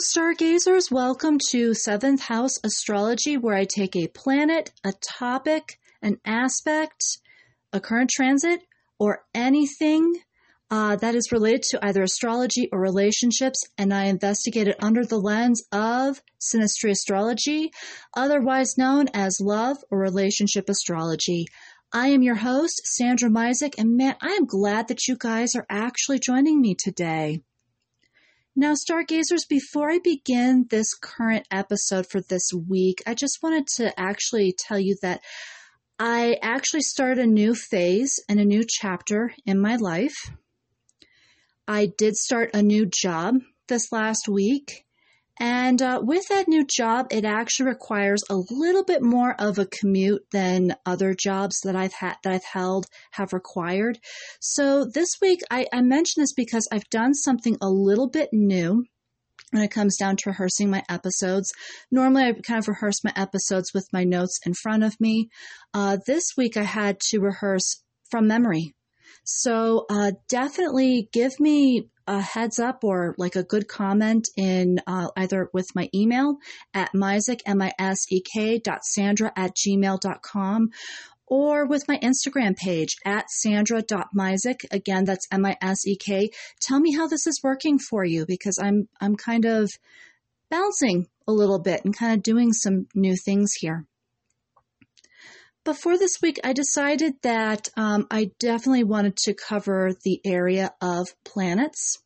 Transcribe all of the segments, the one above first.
stargazers. Welcome to Seventh House Astrology, where I take a planet, a topic, an aspect, a current transit, or anything uh, that is related to either astrology or relationships, and I investigate it under the lens of synastry astrology, otherwise known as love or relationship astrology. I am your host, Sandra Misek, and man, I am glad that you guys are actually joining me today. Now, stargazers, before I begin this current episode for this week, I just wanted to actually tell you that I actually started a new phase and a new chapter in my life. I did start a new job this last week. And uh, with that new job, it actually requires a little bit more of a commute than other jobs that I've had that I've held have required. So this week, I, I mention this because I've done something a little bit new when it comes down to rehearsing my episodes. Normally, I kind of rehearse my episodes with my notes in front of me. Uh, this week, I had to rehearse from memory. So uh, definitely give me a heads up or like a good comment in uh, either with my email at misek, M-I-S-E-K dot sandra at gmail.com or with my Instagram page at sandra.misek. Again, that's M-I-S-E-K. Tell me how this is working for you because I'm, I'm kind of bouncing a little bit and kind of doing some new things here. Before this week, I decided that um, I definitely wanted to cover the area of planets,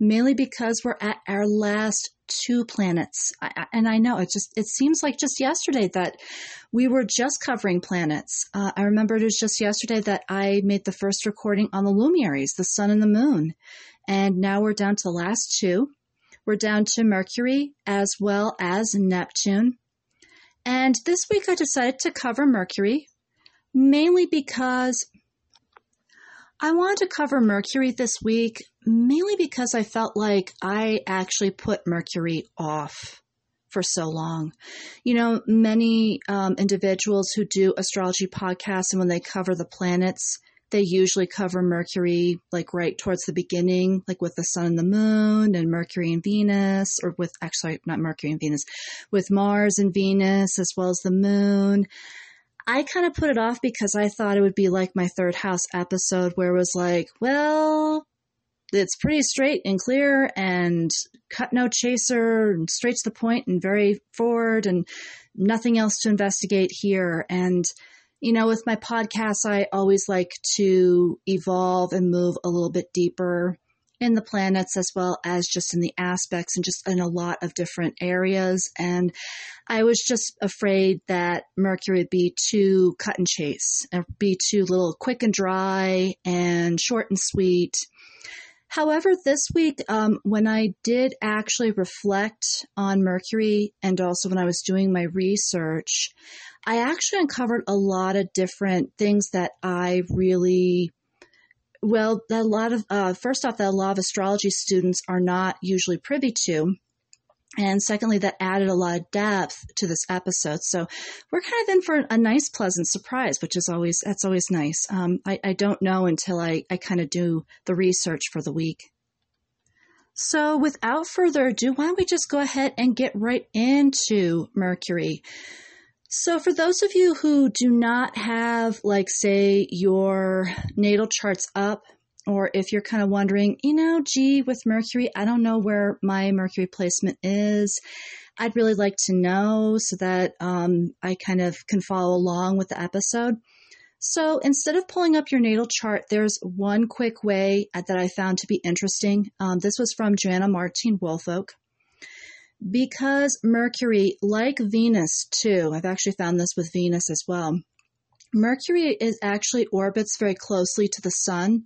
mainly because we're at our last two planets. I, and I know it just, it seems like just yesterday that we were just covering planets. Uh, I remember it was just yesterday that I made the first recording on the luminaries, the sun and the moon. And now we're down to the last two. We're down to Mercury as well as Neptune. And this week I decided to cover Mercury mainly because I wanted to cover Mercury this week, mainly because I felt like I actually put Mercury off for so long. You know, many um, individuals who do astrology podcasts and when they cover the planets, they usually cover Mercury like right towards the beginning, like with the sun and the moon and Mercury and Venus, or with actually not Mercury and Venus, with Mars and Venus as well as the moon. I kind of put it off because I thought it would be like my third house episode where it was like, well, it's pretty straight and clear and cut no chaser and straight to the point and very forward and nothing else to investigate here. And you know, with my podcasts, I always like to evolve and move a little bit deeper in the planets as well as just in the aspects and just in a lot of different areas. And I was just afraid that Mercury would be too cut and chase, and be too little quick and dry and short and sweet. However, this week, um, when I did actually reflect on Mercury and also when I was doing my research, I actually uncovered a lot of different things that I really well, that a lot of uh, first off, that a lot of astrology students are not usually privy to. And secondly, that added a lot of depth to this episode. So we're kind of in for a nice, pleasant surprise, which is always, that's always nice. Um, I, I don't know until I, I kind of do the research for the week. So without further ado, why don't we just go ahead and get right into Mercury? So, for those of you who do not have, like, say, your natal charts up, or if you're kind of wondering, you know, gee, with Mercury, I don't know where my Mercury placement is. I'd really like to know so that um, I kind of can follow along with the episode. So instead of pulling up your natal chart, there's one quick way that I found to be interesting. Um, this was from Joanna Martine Woolfolk because Mercury, like Venus too, I've actually found this with Venus as well. Mercury is actually orbits very closely to the sun.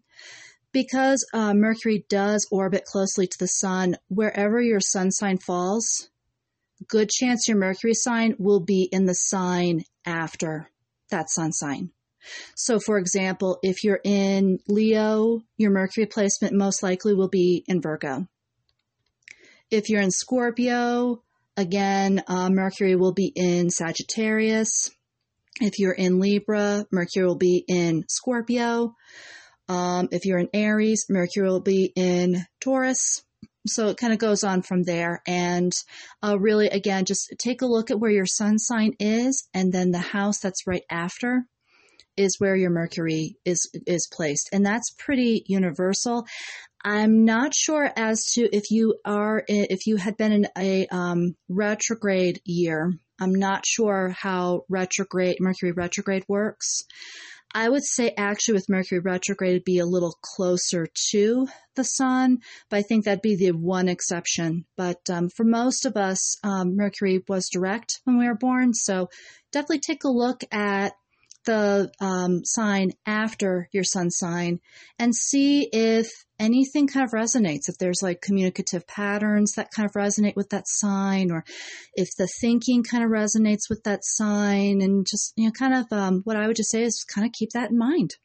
Because uh, Mercury does orbit closely to the sun, wherever your sun sign falls, good chance your Mercury sign will be in the sign after that sun sign. So, for example, if you're in Leo, your Mercury placement most likely will be in Virgo. If you're in Scorpio, again, uh, Mercury will be in Sagittarius. If you're in Libra, Mercury will be in Scorpio. Um, if you're in Aries, Mercury will be in Taurus. so it kind of goes on from there. And uh, really, again, just take a look at where your sun sign is, and then the house that's right after is where your Mercury is is placed, and that's pretty universal. I'm not sure as to if you are if you had been in a um, retrograde year. I'm not sure how retrograde Mercury retrograde works. I would say actually with Mercury retrograde it'd be a little closer to the sun, but I think that'd be the one exception. But um, for most of us, um, Mercury was direct when we were born, so definitely take a look at the um, sign after your sun sign and see if anything kind of resonates. If there's like communicative patterns that kind of resonate with that sign, or if the thinking kind of resonates with that sign, and just, you know, kind of um, what I would just say is kind of keep that in mind.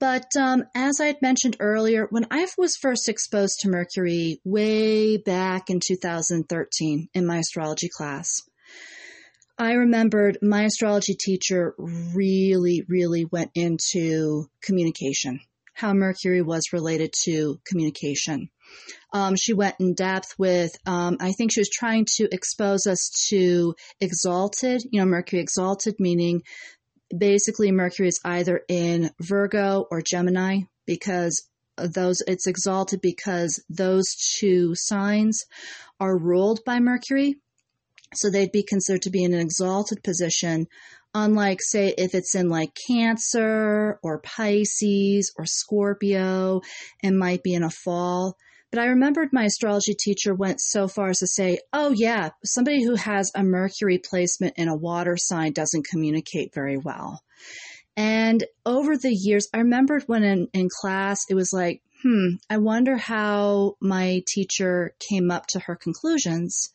But um, as I had mentioned earlier, when I was first exposed to Mercury way back in 2013 in my astrology class, I remembered my astrology teacher really, really went into communication, how Mercury was related to communication. Um, she went in depth with, um, I think she was trying to expose us to exalted, you know, Mercury exalted, meaning basically Mercury is either in Virgo or Gemini because those, it's exalted because those two signs are ruled by Mercury. So they'd be considered to be in an exalted position, unlike, say, if it's in like Cancer or Pisces or Scorpio and might be in a fall. But I remembered my astrology teacher went so far as to say, oh, yeah, somebody who has a Mercury placement in a water sign doesn't communicate very well. And over the years, I remembered when in, in class, it was like, hmm, I wonder how my teacher came up to her conclusions.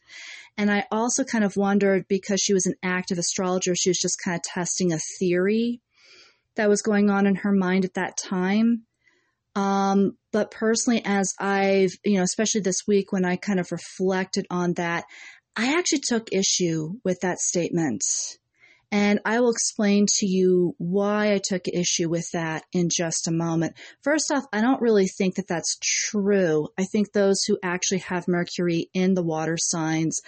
And I also kind of wondered because she was an active astrologer, she was just kind of testing a theory that was going on in her mind at that time. Um, but personally, as I've, you know, especially this week when I kind of reflected on that, I actually took issue with that statement. And I will explain to you why I took issue with that in just a moment. First off, I don't really think that that's true. I think those who actually have Mercury in the water signs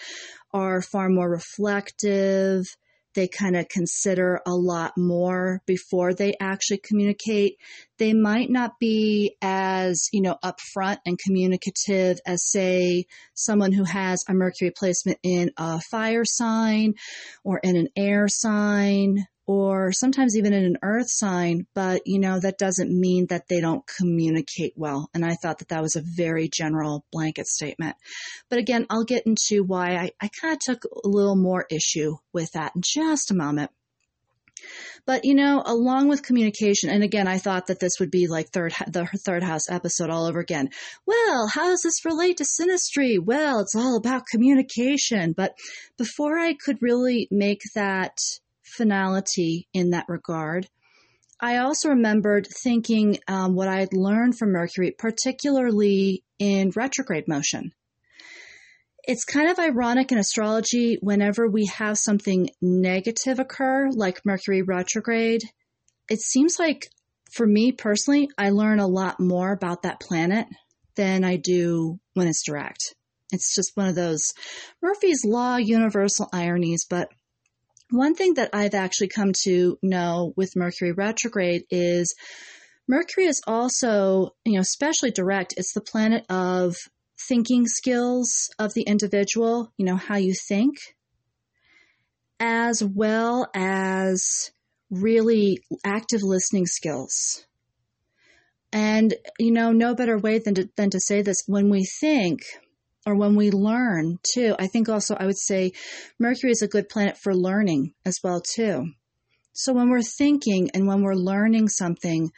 are far more reflective they kind of consider a lot more before they actually communicate. They might not be as, you know, upfront and communicative as, say, someone who has a Mercury placement in a fire sign or in an air sign or sometimes even in an earth sign, but you know, that doesn't mean that they don't communicate well. And I thought that that was a very general blanket statement. But again, I'll get into why I, I kind of took a little more issue with that in just a moment. But you know, along with communication, and again, I thought that this would be like third the third house episode all over again. Well, how does this relate to synastry? Well, it's all about communication. But before I could really make that finality in that regard. I also remembered thinking um, what I had learned from Mercury, particularly in retrograde motion. It's kind of ironic in astrology whenever we have something negative occur, like Mercury retrograde. It seems like, for me personally, I learn a lot more about that planet than I do when it's direct. It's just one of those Murphy's Law universal ironies, but one thing that I've actually come to know with Mercury retrograde is Mercury is also, you know, especially direct, it's the planet of thinking skills of the individual, you know, how you think, as well as really active listening skills. And, you know, no better way than to, than to say this when we think, or when we learn too. I think also I would say Mercury is a good planet for learning as well too. So when we're thinking and when we're learning something,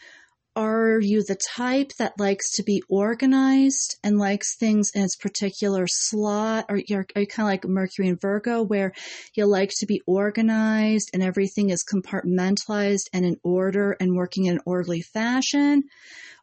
are you the type that likes to be organized and likes things in its particular slot? Or you're, are you kind of like Mercury and Virgo where you like to be organized and everything is compartmentalized and in order and working in an orderly fashion?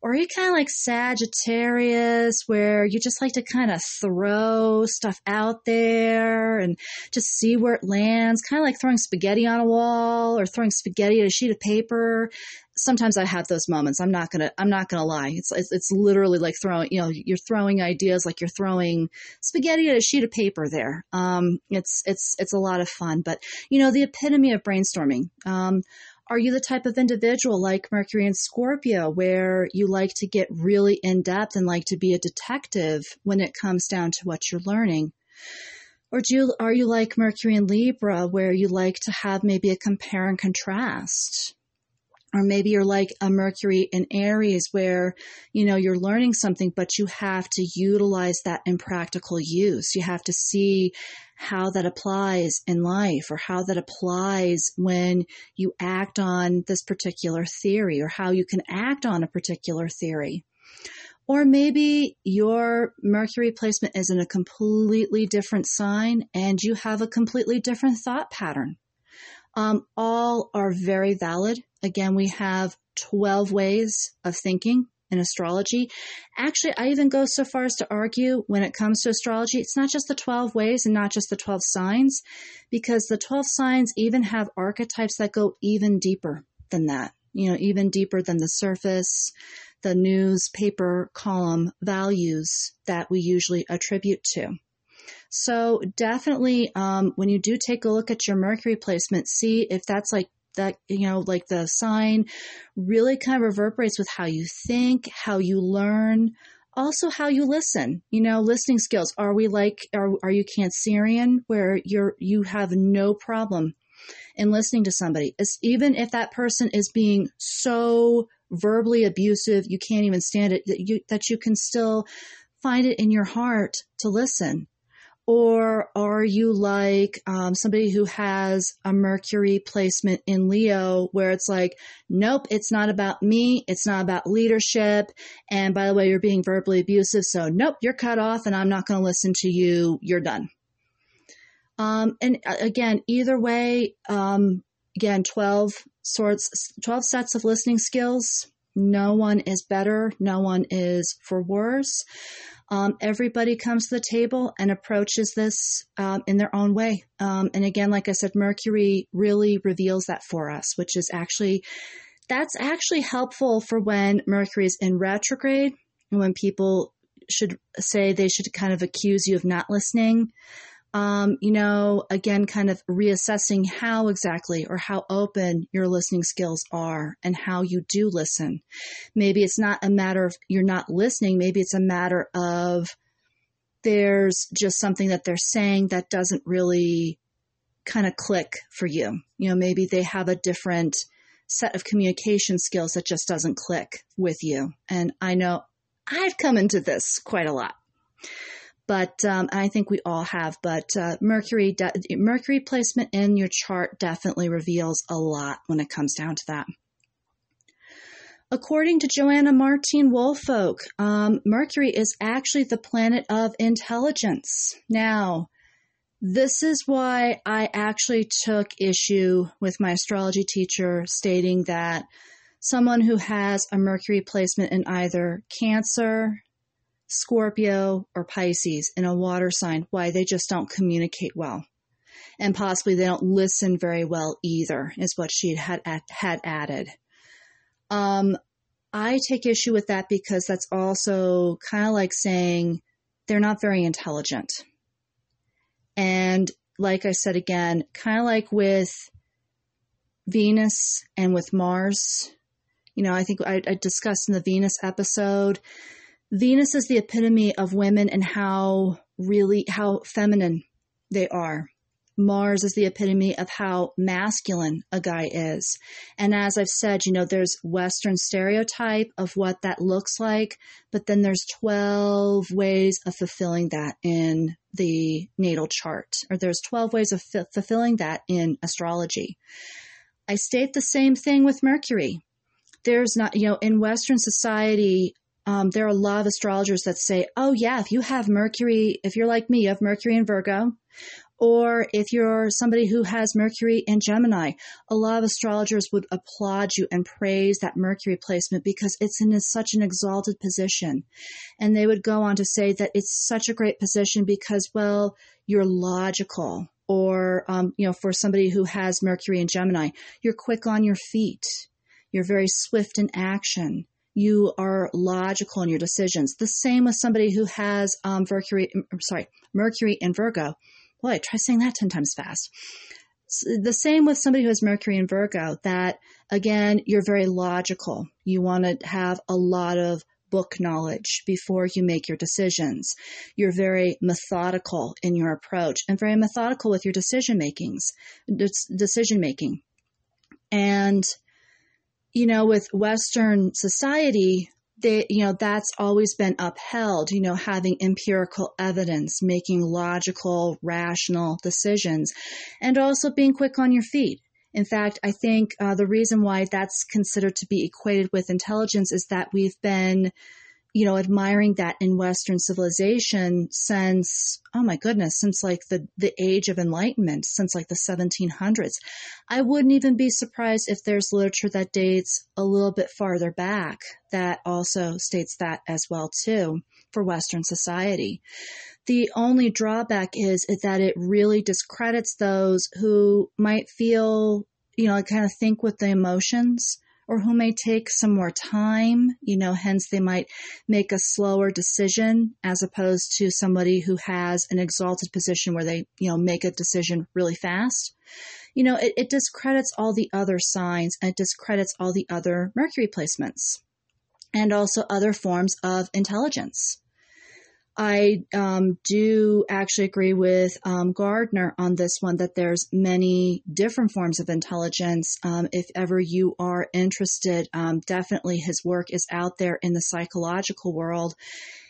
Or are you kind of like Sagittarius where you just like to kind of throw stuff out there and just see where it lands, kind of like throwing spaghetti on a wall or throwing spaghetti at a sheet of paper? Sometimes I have those moments. I'm not gonna I'm not gonna lie. It's, it's literally like throwing you know you're throwing ideas like you're throwing spaghetti at a sheet of paper. There, um, it's it's it's a lot of fun. But you know the epitome of brainstorming. Um, are you the type of individual like Mercury and Scorpio where you like to get really in depth and like to be a detective when it comes down to what you're learning? Or do you, are you like Mercury and Libra where you like to have maybe a compare and contrast? Or maybe you're like a Mercury in Aries where, you know, you're learning something, but you have to utilize that in practical use. You have to see how that applies in life or how that applies when you act on this particular theory or how you can act on a particular theory. Or maybe your Mercury placement is in a completely different sign and you have a completely different thought pattern. Um, all are very valid. Again, we have 12 ways of thinking in astrology. Actually, I even go so far as to argue when it comes to astrology, it's not just the 12 ways and not just the 12 signs, because the 12 signs even have archetypes that go even deeper than that, you know, even deeper than the surface, the newspaper column values that we usually attribute to. So definitely, um, when you do take a look at your Mercury placement, see if that's like that, you know, like the sign really kind of reverberates with how you think, how you learn, also how you listen. You know, listening skills. Are we like, are, are you Cancerian where you're, you have no problem in listening to somebody? It's, even if that person is being so verbally abusive, you can't even stand it, that you, that you can still find it in your heart to listen or are you like um, somebody who has a Mercury placement in Leo where it's like, nope, it's not about me. It's not about leadership. And by the way, you're being verbally abusive. So, nope, you're cut off and I'm not going to listen to you. You're done. Um, and uh, again, either way, um, again, 12 sorts, 12 sets of listening skills. No one is better. No one is for worse. Um, everybody comes to the table and approaches this um, in their own way. Um, and again, like I said, Mercury really reveals that for us, which is actually that's actually helpful for when Mercury is in retrograde and when people should say they should kind of accuse you of not listening um, you know, again, kind of reassessing how exactly or how open your listening skills are and how you do listen. Maybe it's not a matter of you're not listening. Maybe it's a matter of there's just something that they're saying that doesn't really kind of click for you. You know, maybe they have a different set of communication skills that just doesn't click with you. And I know I've come into this quite a lot but um, I think we all have. But uh, Mercury de- Mercury placement in your chart definitely reveals a lot when it comes down to that. According to Joanna Martine Woolfolk, um, Mercury is actually the planet of intelligence. Now, this is why I actually took issue with my astrology teacher stating that someone who has a Mercury placement in either Cancer, Scorpio, or Pisces in a water sign, why they just don't communicate well. And possibly they don't listen very well either, is what she had, had added. Um, I take issue with that because that's also kind of like saying they're not very intelligent. And like I said again, kind of like with Venus and with Mars, you know, I think I, I discussed in the Venus episode Venus is the epitome of women and how really how feminine they are. Mars is the epitome of how masculine a guy is. And as I've said, you know, there's Western stereotype of what that looks like, but then there's 12 ways of fulfilling that in the natal chart, or there's 12 ways of f- fulfilling that in astrology. I state the same thing with Mercury. There's not, you know, in Western society, um, there are a lot of astrologers that say, oh, yeah, if you have Mercury, if you're like me, you have Mercury in Virgo, or if you're somebody who has Mercury in Gemini, a lot of astrologers would applaud you and praise that Mercury placement because it's in such an exalted position. And they would go on to say that it's such a great position because, well, you're logical. Or, um, you know, for somebody who has Mercury in Gemini, you're quick on your feet You're very swift in action. You are logical in your decisions. The same with somebody who has um, Mercury, sorry, Mercury in Virgo. Boy, try saying that 10 times fast. The same with somebody who has Mercury in Virgo, that again, you're very logical. You want to have a lot of book knowledge before you make your decisions. You're very methodical in your approach and very methodical with your decision makings, decision making. And, you know, with Western society, they, you know, that's always been upheld, you know, having empirical evidence, making logical, rational decisions, and also being quick on your feet. In fact, I think uh, the reason why that's considered to be equated with intelligence is that we've been you know, admiring that in Western civilization since, oh my goodness, since like the, the age of enlightenment, since like the 1700s. I wouldn't even be surprised if there's literature that dates a little bit farther back that also states that as well too for Western society. The only drawback is, is that it really discredits those who might feel, you know, kind of think with the emotions or who may take some more time, you know, hence they might make a slower decision as opposed to somebody who has an exalted position where they, you know, make a decision really fast. You know, it, it discredits all the other signs and it discredits all the other Mercury placements and also other forms of intelligence. I um, do actually agree with um, Gardner on this one that there's many different forms of intelligence. Um, if ever you are interested, um, definitely his work is out there in the psychological world.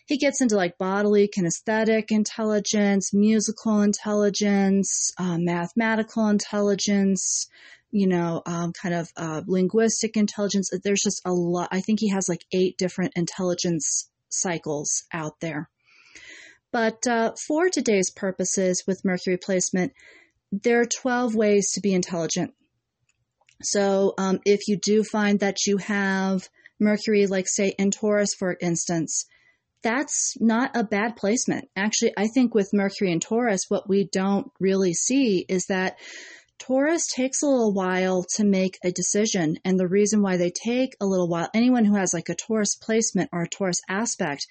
He gets into like bodily kinesthetic intelligence, musical intelligence, uh, mathematical intelligence, you know, um, kind of uh, linguistic intelligence. There's just a lot. I think he has like eight different intelligence cycles out there. But uh, for today's purposes with Mercury placement, there are 12 ways to be intelligent. So um, if you do find that you have Mercury, like say in Taurus, for instance, that's not a bad placement. Actually, I think with Mercury and Taurus, what we don't really see is that Taurus takes a little while to make a decision. And the reason why they take a little while, anyone who has like a Taurus placement or a Taurus aspect,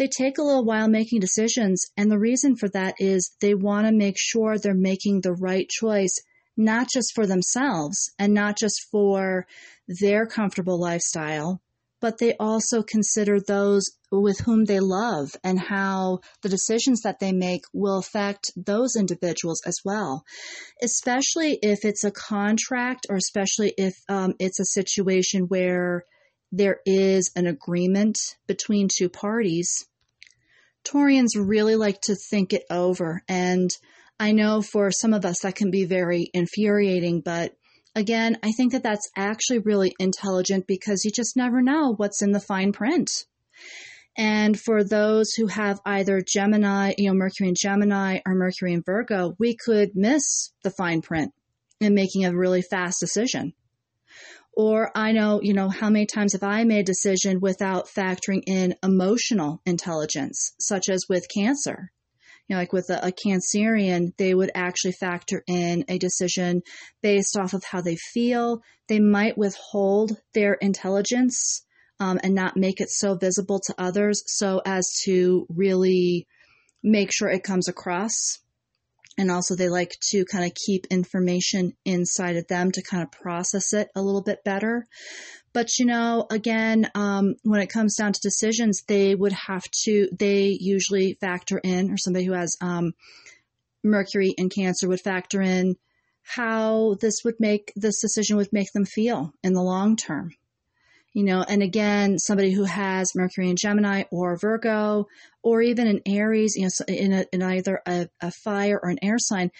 they take a little while making decisions. And the reason for that is they want to make sure they're making the right choice, not just for themselves and not just for their comfortable lifestyle, but they also consider those with whom they love and how the decisions that they make will affect those individuals as well. Especially if it's a contract or especially if um, it's a situation where there is an agreement between two parties Taurians really like to think it over. And I know for some of us that can be very infuriating, but again, I think that that's actually really intelligent because you just never know what's in the fine print. And for those who have either Gemini, you know, Mercury in Gemini or Mercury in Virgo, we could miss the fine print in making a really fast decision. Or I know, you know, how many times have I made a decision without factoring in emotional intelligence, such as with cancer? You know, like with a, a Cancerian, they would actually factor in a decision based off of how they feel. They might withhold their intelligence um, and not make it so visible to others so as to really make sure it comes across and also they like to kind of keep information inside of them to kind of process it a little bit better. But you know, again, um, when it comes down to decisions, they would have to, they usually factor in, or somebody who has um, Mercury in Cancer would factor in how this would make, this decision would make them feel in the long term you know, and again, somebody who has Mercury in Gemini or Virgo, or even an Aries, you know, in, a, in either a, a fire or an air sign,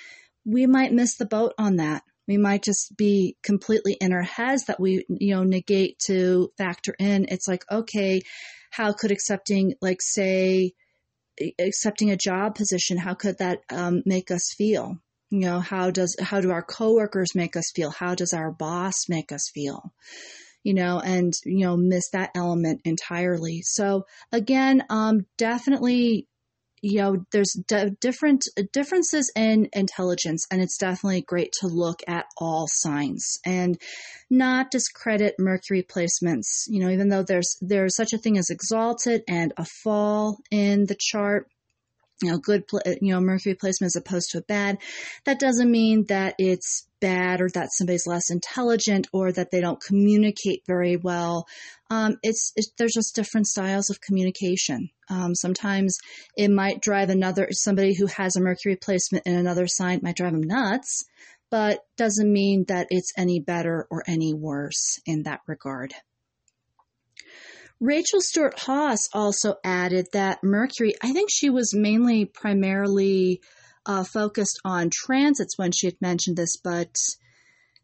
we might miss the boat on that. We might just be completely in our heads that we, you know, negate to factor in. It's like, okay, how could accepting, like, say, accepting a job position, how could that um, make us feel? You know, how does how do our coworkers make us feel? How does our boss make us feel? You know, and, you know, miss that element entirely. So again, um, definitely you know, there's d- different differences in intelligence, and it's definitely great to look at all signs and not discredit Mercury placements. You know, even though there's there's such a thing as exalted and a fall in the chart, you know, good, you know, Mercury placement as opposed to a bad, that doesn't mean that it's bad or that somebody's less intelligent or that they don't communicate very well. Um, it's, it's, there's just different styles of communication. Um, sometimes it might drive another somebody who has a Mercury placement in another sign might drive them nuts, but doesn't mean that it's any better or any worse in that regard. Rachel Stewart Haas also added that Mercury, I think she was mainly primarily uh, focused on transits when she had mentioned this, but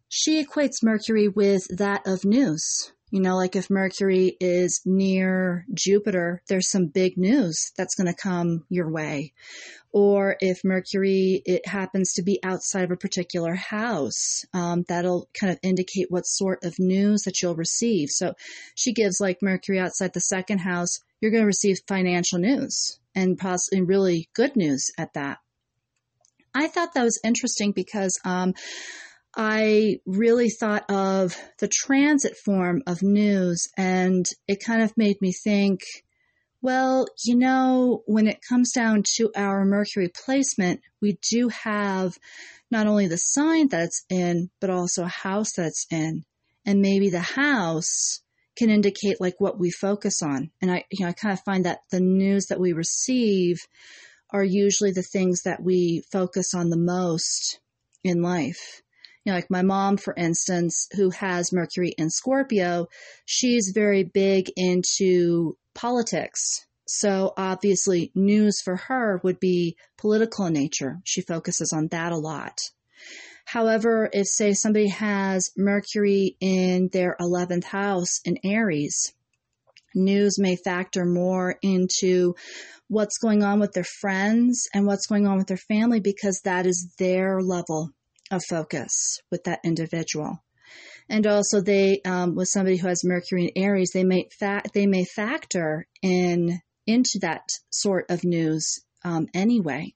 she equates Mercury with that of news. You know, like if Mercury is near Jupiter, there's some big news that's going to come your way. Or if Mercury it happens to be outside of a particular house, um, that'll kind of indicate what sort of news that you'll receive. So she gives like Mercury outside the second house, you're going to receive financial news and possibly really good news at that. I thought that was interesting because um, I really thought of the transit form of news, and it kind of made me think well, you know, when it comes down to our Mercury placement, we do have not only the sign that it's in, but also a house that it's in. And maybe the house can indicate like what we focus on. And I, you know, I kind of find that the news that we receive are usually the things that we focus on the most in life know, like my mom, for instance, who has Mercury in Scorpio, she's very big into politics. So obviously, news for her would be political in nature. She focuses on that a lot. However, if, say, somebody has Mercury in their 11th house in Aries, news may factor more into what's going on with their friends and what's going on with their family because that is their level of focus with that individual. And also, they um, with somebody who has Mercury in Aries, they may fa- they may factor in into that sort of news um, anyway.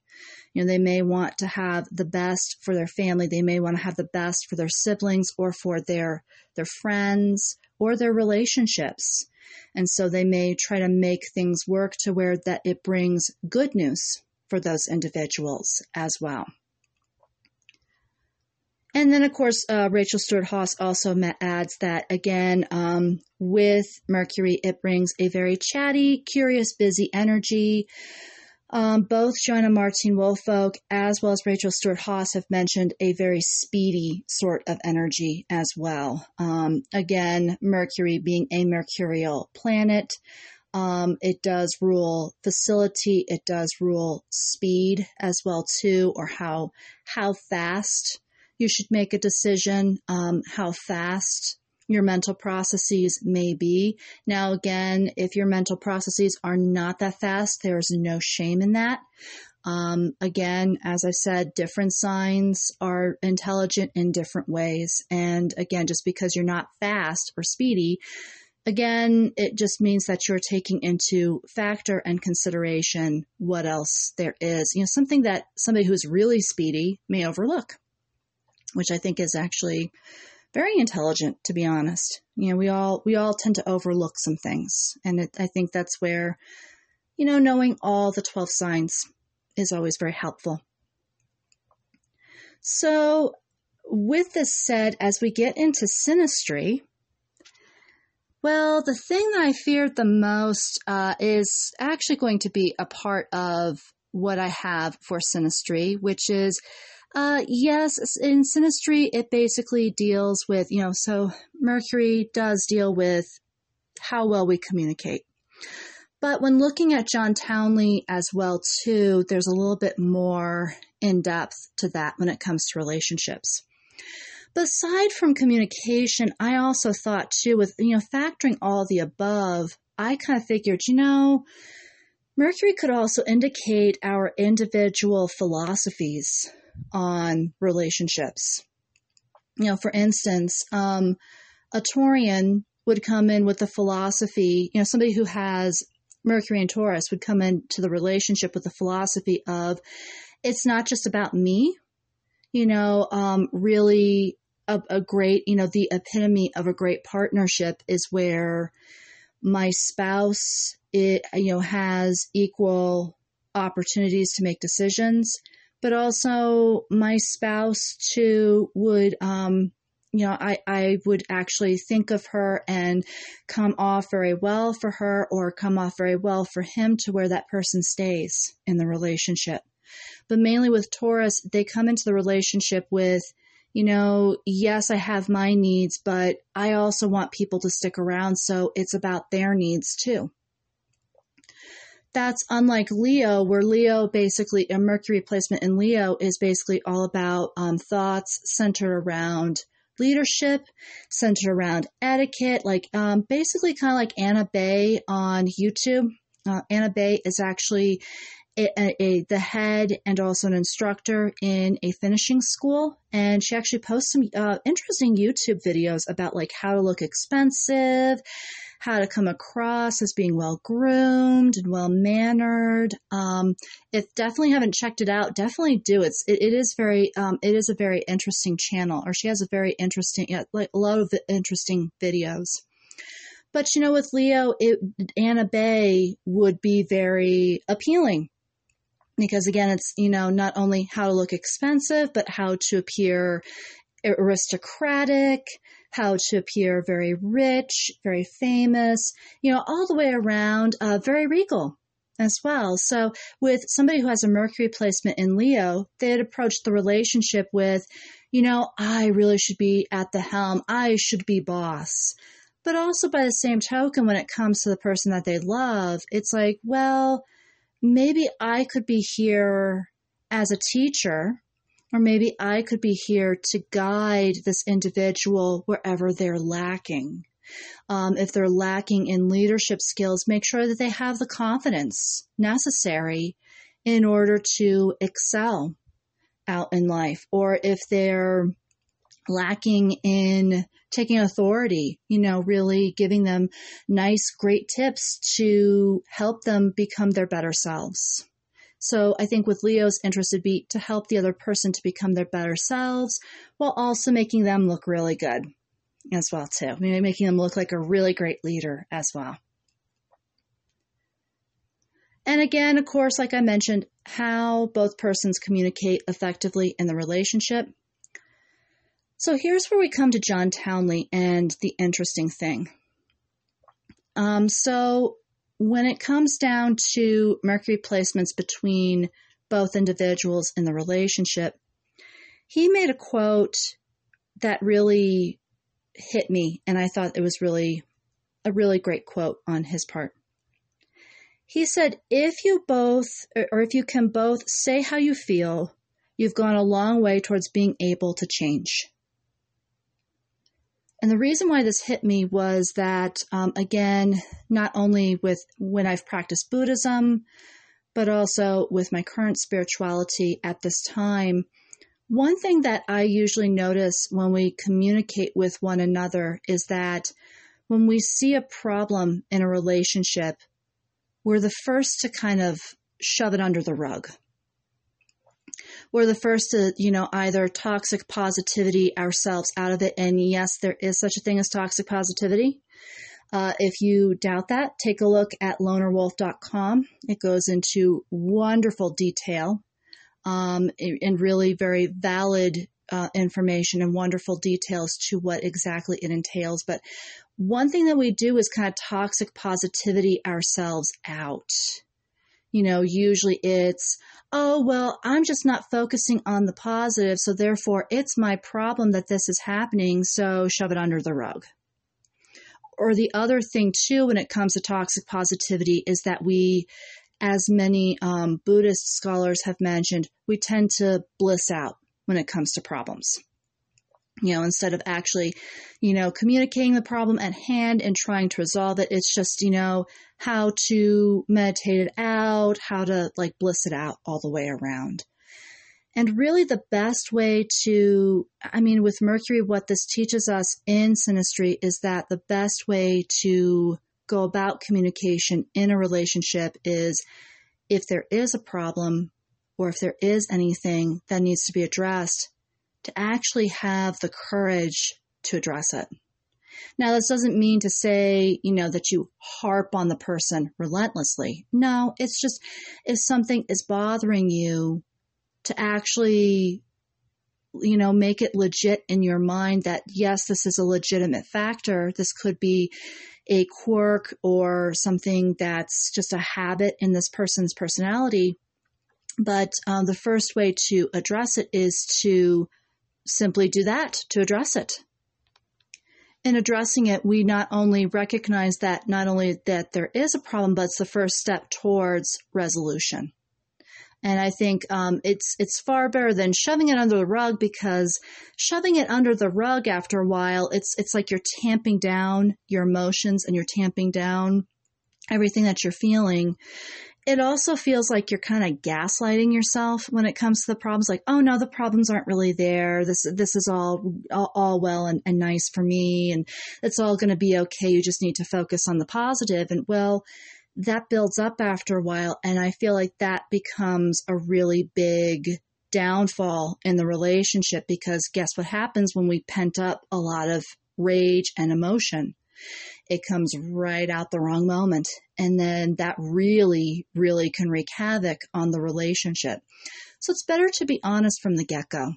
You know, they may want to have the best for their family. They may want to have the best for their siblings or for their their friends or their relationships. And so they may try to make things work to where that it brings good news for those individuals as well. And then, of course, uh, Rachel Stewart Haas also adds that again, um, with Mercury, it brings a very chatty, curious, busy energy. Um, both Joanna Martine Woolfolk as well as Rachel Stewart Haas have mentioned a very speedy sort of energy as well. Um, again, Mercury being a mercurial planet, um, it does rule facility. It does rule speed as well too, or how how fast you should make a decision um, how fast your mental processes may be. Now, again, if your mental processes are not that fast, there is no shame in that. Um, again, as I said, different signs are intelligent in different ways. And again, just because you're not fast or speedy, again, it just means that you're taking into factor and consideration what else there is. You know, something that somebody who's really speedy may overlook which I think is actually very intelligent, to be honest. You know, we all we all tend to overlook some things, and it, I think that's where, you know, knowing all the twelve signs is always very helpful. So, with this said, as we get into synastry, well, the thing that I feared the most uh, is actually going to be a part of what I have for synastry, which is uh, yes, in Synastry, it basically deals with, you know, so Mercury does deal with how well we communicate. But when looking at John Townley as well, too, there's a little bit more in depth to that when it comes to relationships. But aside from communication, I also thought too, with, you know, factoring all the above, I kind of figured, you know, Mercury could also indicate our individual philosophies on relationships. You know, for instance, um, a Taurian would come in with a philosophy, you know, somebody who has Mercury and Taurus would come into the relationship with the philosophy of it's not just about me. You know, um, really a, a great, you know, the epitome of a great partnership is where my spouse, it, you know, has equal opportunities to make decisions, but also my spouse too would, um, you know, I, I would actually think of her and come off very well for her or come off very well for him to where that person stays in the relationship. But mainly with Taurus, they come into the relationship with, you know, yes, I have my needs, but I also want people to stick around. So it's about their needs too. That's unlike Leo, where Leo basically, a Mercury placement in Leo is basically all about um, thoughts centered around leadership, centered around etiquette, like um, basically kind of like Anna Bey on YouTube. Uh, Anna Bey is actually a, a, the head and also an instructor in a finishing school. And she actually posts some uh, interesting YouTube videos about like how to look expensive, how to come across as being well groomed and well mannered. Um, if definitely haven't checked it out, definitely do. It's it, it is very um, it is a very interesting channel, or she has a very interesting yeah, like a lot of interesting videos. But you know, with Leo, it, Anna Bey would be very appealing because again, it's, you know, not only how to look expensive, but how to appear aristocratic, how to appear very rich, very famous, you know, all the way around, uh, very regal as well. So with somebody who has a Mercury placement in Leo, they'd approach the relationship with, you know, I really should be at the helm. I should be boss. But also by the same token, when it comes to the person that they love, it's like, well, maybe I could be here as a teacher, or maybe I could be here to guide this individual wherever they're lacking. Um, if they're lacking in leadership skills, make sure that they have the confidence necessary in order to excel out in life. Or if they're lacking in taking authority, you know, really giving them nice, great tips to help them become their better selves. So I think with Leo's interest would be to help the other person to become their better selves while also making them look really good as well too. Maybe making them look like a really great leader as well. And again, of course, like I mentioned, how both persons communicate effectively in the relationship so here's where we come to John Townley and the interesting thing. Um, so when it comes down to Mercury placements between both individuals in the relationship, he made a quote that really hit me, and I thought it was really a really great quote on his part. He said, If you both, or if you can both say how you feel, you've gone a long way towards being able to change. And the reason why this hit me was that, um, again, not only with when I've practiced Buddhism, but also with my current spirituality at this time, one thing that I usually notice when we communicate with one another is that when we see a problem in a relationship, we're the first to kind of shove it under the rug we're the first to, you know, either toxic positivity ourselves out of it. And yes, there is such a thing as toxic positivity. Uh, if you doubt that, take a look at lonerwolf.com. It goes into wonderful detail um, and really very valid uh, information and wonderful details to what exactly it entails. But one thing that we do is kind of toxic positivity ourselves out. You know, usually it's, oh, well, I'm just not focusing on the positive, so therefore it's my problem that this is happening, so shove it under the rug. Or the other thing, too, when it comes to toxic positivity, is that we, as many um, Buddhist scholars have mentioned, we tend to bliss out when it comes to problems you know, instead of actually, you know, communicating the problem at hand and trying to resolve it, it's just, you know, how to meditate it out, how to like bliss it out all the way around. And really, the best way to, I mean, with Mercury, what this teaches us in synastry is that the best way to go about communication in a relationship is if there is a problem or if there is anything that needs to be addressed, to actually have the courage to address it. Now, this doesn't mean to say, you know, that you harp on the person relentlessly. No, it's just if something is bothering you, to actually, you know, make it legit in your mind that yes, this is a legitimate factor. This could be a quirk or something that's just a habit in this person's personality. But um, the first way to address it is to simply do that, to address it in addressing it, we not only recognize that not only that there is a problem, but it's the first step towards resolution. And I think um, it's it's far better than shoving it under the rug because shoving it under the rug after a while, it's it's like you're tamping down your emotions and you're tamping down everything that you're feeling it also feels like you're kind of gaslighting yourself when it comes to the problems like oh no the problems aren't really there. This this is all all, all well and, and nice for me and it's all going to be okay. You just need to focus on the positive. And well that builds up after a while and i feel like that becomes a really big downfall in the relationship because guess what happens when we pent up a lot of rage and emotion it comes right out the wrong moment. And then that really, really can wreak havoc on the relationship. So it's better to be honest from the get go.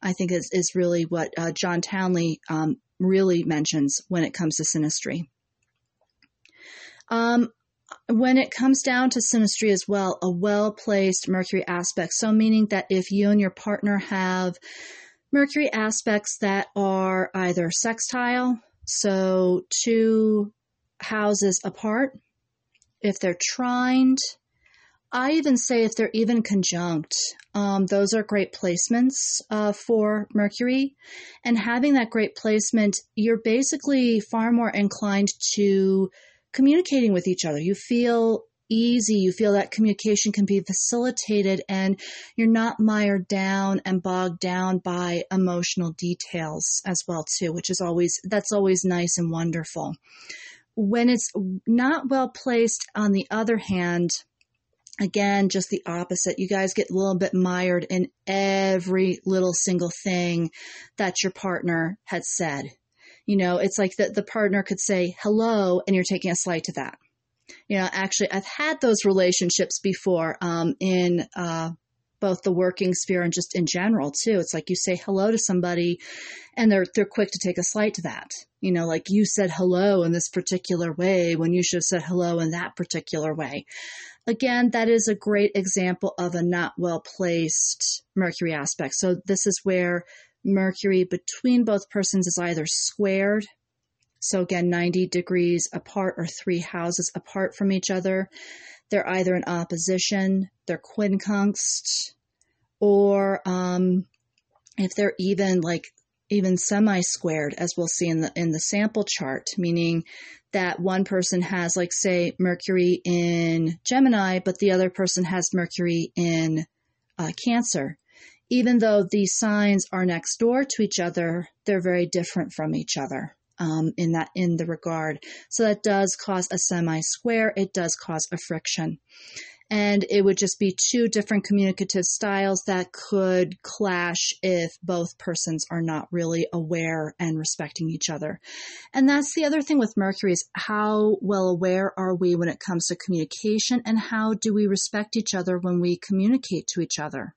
I think is, is really what uh, John Townley um, really mentions when it comes to synastry. Um, when it comes down to synastry as well, a well placed Mercury aspect. So, meaning that if you and your partner have Mercury aspects that are either sextile, so two houses apart, if they're trined, I even say if they're even conjunct, um, those are great placements uh, for Mercury. And having that great placement, you're basically far more inclined to communicating with each other. You feel easy. You feel that communication can be facilitated and you're not mired down and bogged down by emotional details as well too, which is always, that's always nice and wonderful. When it's not well placed, on the other hand, again, just the opposite. You guys get a little bit mired in every little single thing that your partner had said. You know, it's like that the partner could say hello and you're taking a slight to that you know, actually, I've had those relationships before um, in uh, both the working sphere and just in general too. It's like you say hello to somebody, and they're they're quick to take a slight to that. You know, like you said hello in this particular way when you should have said hello in that particular way. Again, that is a great example of a not well placed Mercury aspect. So this is where Mercury between both persons is either squared so again, 90 degrees apart or three houses apart from each other. They're either in opposition, they're quincunxed, or um, if they're even like even semi-squared, as we'll see in the in the sample chart, meaning that one person has like say Mercury in Gemini, but the other person has Mercury in uh, Cancer. Even though these signs are next door to each other, they're very different from each other um, in that in the regard. So that does cause a semi-square. It does cause a friction. And it would just be two different communicative styles that could clash if both persons are not really aware and respecting each other. And that's the other thing with Mercury is how well aware are we when it comes to communication and how do we respect each other when we communicate to each other?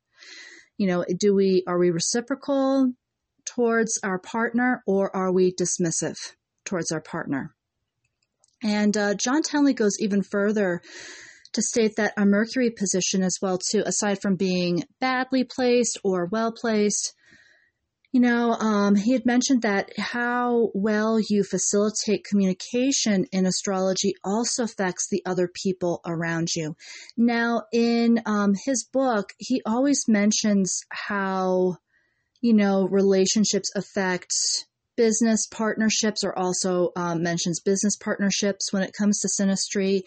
You know, do we, are we reciprocal? Towards our partner or are we dismissive towards our partner? And uh, John Townley goes even further to state that a Mercury position as well too, aside from being badly placed or well placed, you know, um, he had mentioned that how well you facilitate communication in astrology also affects the other people around you. Now, in um, his book, he always mentions how you know, relationships affect business partnerships or also um, mentions business partnerships when it comes to synastry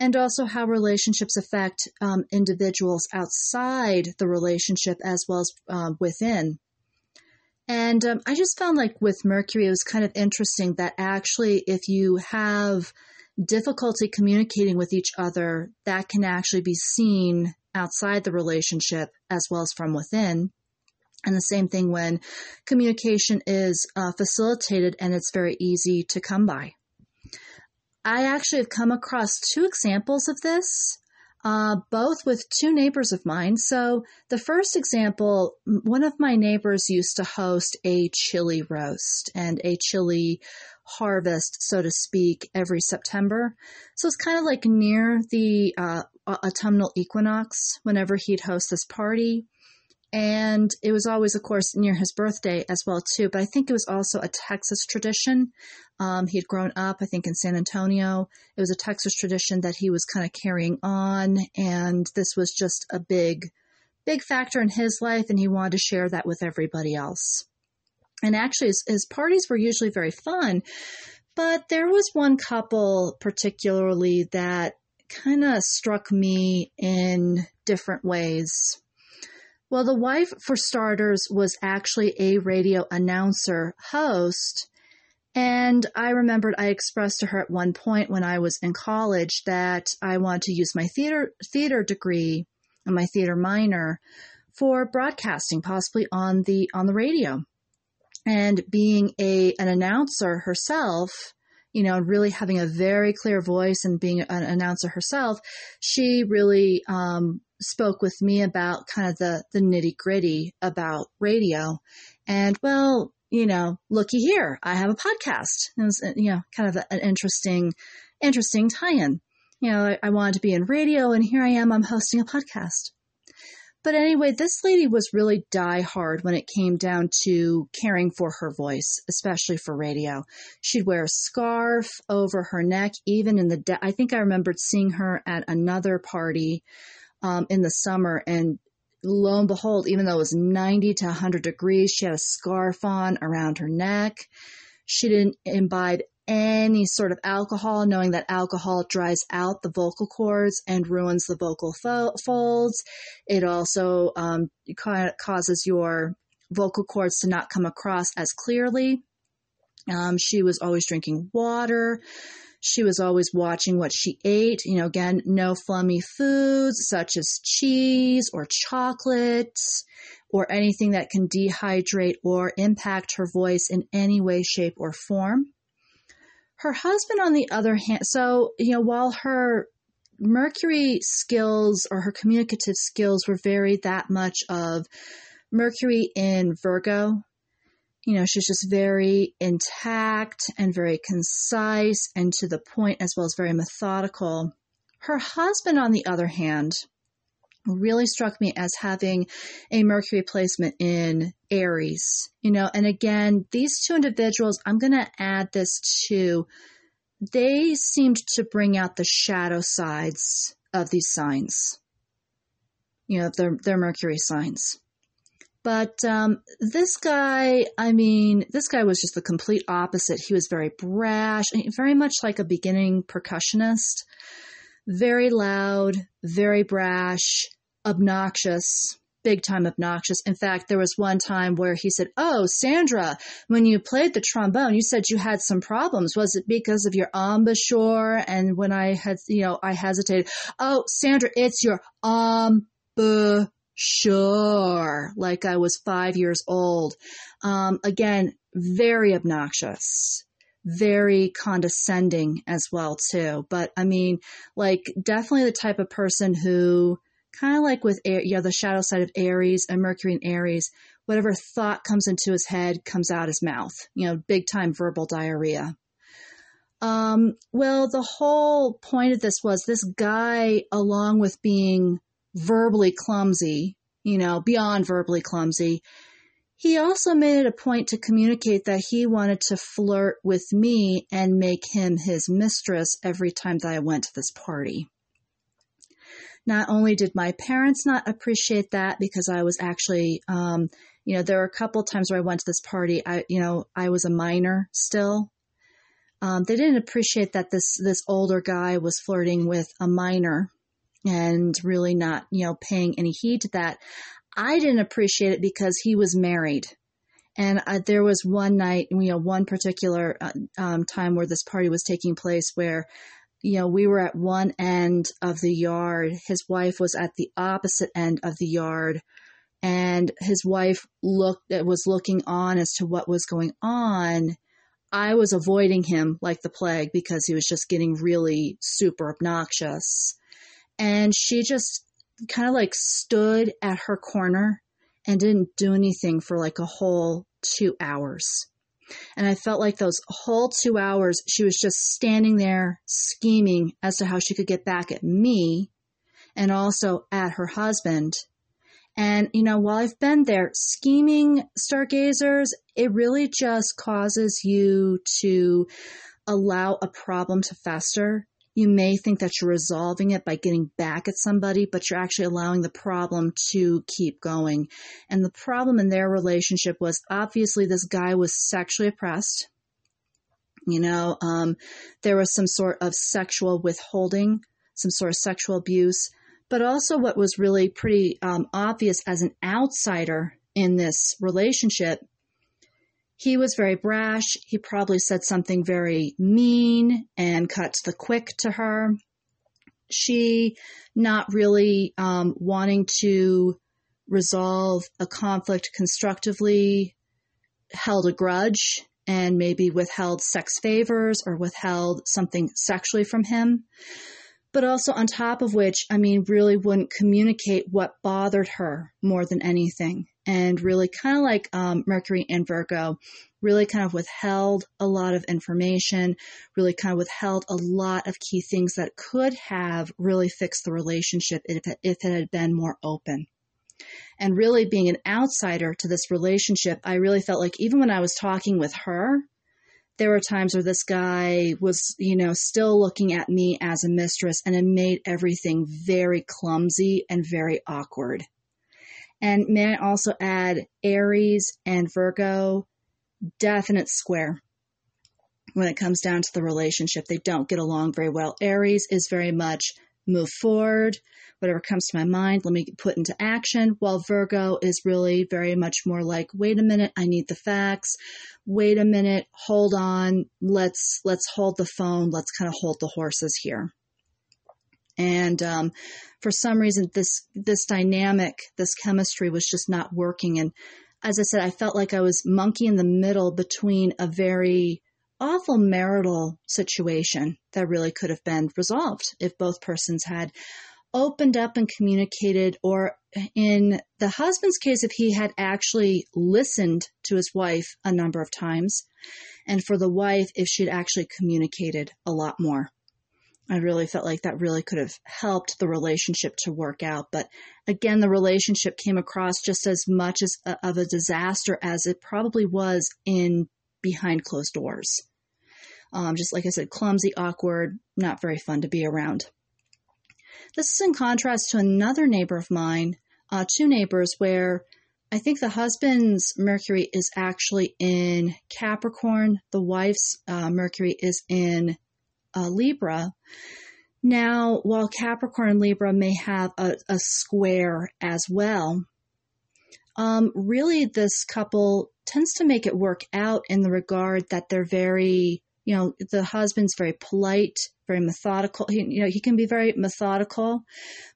and also how relationships affect um, individuals outside the relationship as well as uh, within and um, i just found like with mercury it was kind of interesting that actually if you have difficulty communicating with each other, that can actually be seen outside the relationship as well as from within. And the same thing when communication is uh, facilitated and it's very easy to come by. I actually have come across two examples of this, uh, both with two neighbors of mine. So, the first example one of my neighbors used to host a chili roast and a chili harvest, so to speak, every September. So, it's kind of like near the uh, autumnal equinox whenever he'd host this party and it was always, of course, near his birthday as well too. But I think it was also a Texas tradition. Um, he had grown up, I think, in San Antonio. It was a Texas tradition that he was kind of carrying on, and this was just a big, big factor in his life, and he wanted to share that with everybody else. And actually, his, his parties were usually very fun, but there was one couple particularly that kind of struck me in different ways. Well, the wife, for starters, was actually a radio announcer host. And I remembered I expressed to her at one point when I was in college that I wanted to use my theater theater degree and my theater minor for broadcasting, possibly on the on the radio. And being a an announcer herself, you know, really having a very clear voice and being an announcer herself, she really um, spoke with me about kind of the, the nitty gritty about radio. And well, you know, looky here, I have a podcast. It was, you know, kind of an interesting, interesting tie-in. You know, I, I wanted to be in radio and here I am, I'm hosting a podcast. But anyway, this lady was really die hard when it came down to caring for her voice, especially for radio. She'd wear a scarf over her neck, even in the, de- I think I remembered seeing her at another party um, in the summer. And lo and behold, even though it was 90 to 100 degrees, she had a scarf on around her neck. She didn't imbibe any sort of alcohol, knowing that alcohol dries out the vocal cords and ruins the vocal fo- folds. It also um, causes your vocal cords to not come across as clearly. Um, she was always drinking water. She was always watching what she ate. You know, again, no flummy foods such as cheese or chocolate or anything that can dehydrate or impact her voice in any way, shape, or form. Her husband, on the other hand, so, you know, while her Mercury skills or her communicative skills were very that much of Mercury in Virgo, you know, she's just very intact and very concise and to the point as well as very methodical. Her husband, on the other hand, really struck me as having a Mercury placement in Aries, you know, and again, these two individuals, I'm going to add this to, they seemed to bring out the shadow sides of these signs, you know, their, their Mercury signs. But um, this guy, I mean, this guy was just the complete opposite. He was very brash, very much like a beginning percussionist, very loud, very brash, obnoxious, big time obnoxious. In fact, there was one time where he said, Oh, Sandra, when you played the trombone, you said you had some problems. Was it because of your embouchure? And when I had, you know, I hesitated. Oh, Sandra, it's your embouchure sure, like I was five years old. Um, again, very obnoxious, very condescending as well too. But I mean, like definitely the type of person who kind of like with you know the shadow side of Aries and Mercury and Aries, whatever thought comes into his head comes out his mouth. You know, big time verbal diarrhea. Um, well, the whole point of this was this guy, along with being verbally clumsy, you know, beyond verbally clumsy. He also made it a point to communicate that he wanted to flirt with me and make him his mistress every time that I went to this party. Not only did my parents not appreciate that because I was actually, um, you know, there were a couple times where I went to this party. I, you know, I was a minor still. Um, they didn't appreciate that this this older guy was flirting with a minor and really not, you know, paying any heed to that. I didn't appreciate it because he was married. And uh, there was one night, you know, one particular uh, um, time where this party was taking place where you know, we were at one end of the yard. His wife was at the opposite end of the yard. And his wife looked, was looking on as to what was going on. I was avoiding him like the plague because he was just getting really super obnoxious. And she just kind of like stood at her corner and didn't do anything for like a whole two hours. And I felt like those whole two hours, she was just standing there scheming as to how she could get back at me and also at her husband. And, you know, while I've been there, scheming stargazers, it really just causes you to allow a problem to fester you may think that you're resolving it by getting back at somebody, but you're actually allowing the problem to keep going. And the problem in their relationship was obviously this guy was sexually oppressed. You know, um, there was some sort of sexual withholding, some sort of sexual abuse, but also what was really pretty um, obvious as an outsider in this relationship he was very brash. He probably said something very mean and cut the quick to her. She, not really um, wanting to resolve a conflict constructively, held a grudge and maybe withheld sex favors or withheld something sexually from him. But also, on top of which, I mean, really wouldn't communicate what bothered her more than anything and really kind of like um, Mercury and Virgo, really kind of withheld a lot of information, really kind of withheld a lot of key things that could have really fixed the relationship if it, if it had been more open. And really being an outsider to this relationship, I really felt like even when I was talking with her, there were times where this guy was, you know, still looking at me as a mistress and it made everything very clumsy and very awkward. And may I also add Aries and Virgo, definite square when it comes down to the relationship. They don't get along very well. Aries is very much move forward, whatever comes to my mind, let me put into action. While Virgo is really very much more like, wait a minute, I need the facts. Wait a minute, hold on, let's let's hold the phone, let's kind of hold the horses here. And um, for some reason, this this dynamic, this chemistry was just not working. And as I said, I felt like I was monkey in the middle between a very awful marital situation that really could have been resolved if both persons had opened up and communicated, or in the husband's case, if he had actually listened to his wife a number of times, and for the wife, if she'd actually communicated a lot more. I really felt like that really could have helped the relationship to work out. But again, the relationship came across just as much as a, of a disaster as it probably was in behind closed doors. Um, just like I said, clumsy, awkward, not very fun to be around. This is in contrast to another neighbor of mine, uh, two neighbors where I think the husband's Mercury is actually in Capricorn, the wife's uh, Mercury is in uh, Libra. Now, while Capricorn and Libra may have a, a square as well, um, really this couple tends to make it work out in the regard that they're very, you know, the husband's very polite, very methodical. He, you know, he can be very methodical,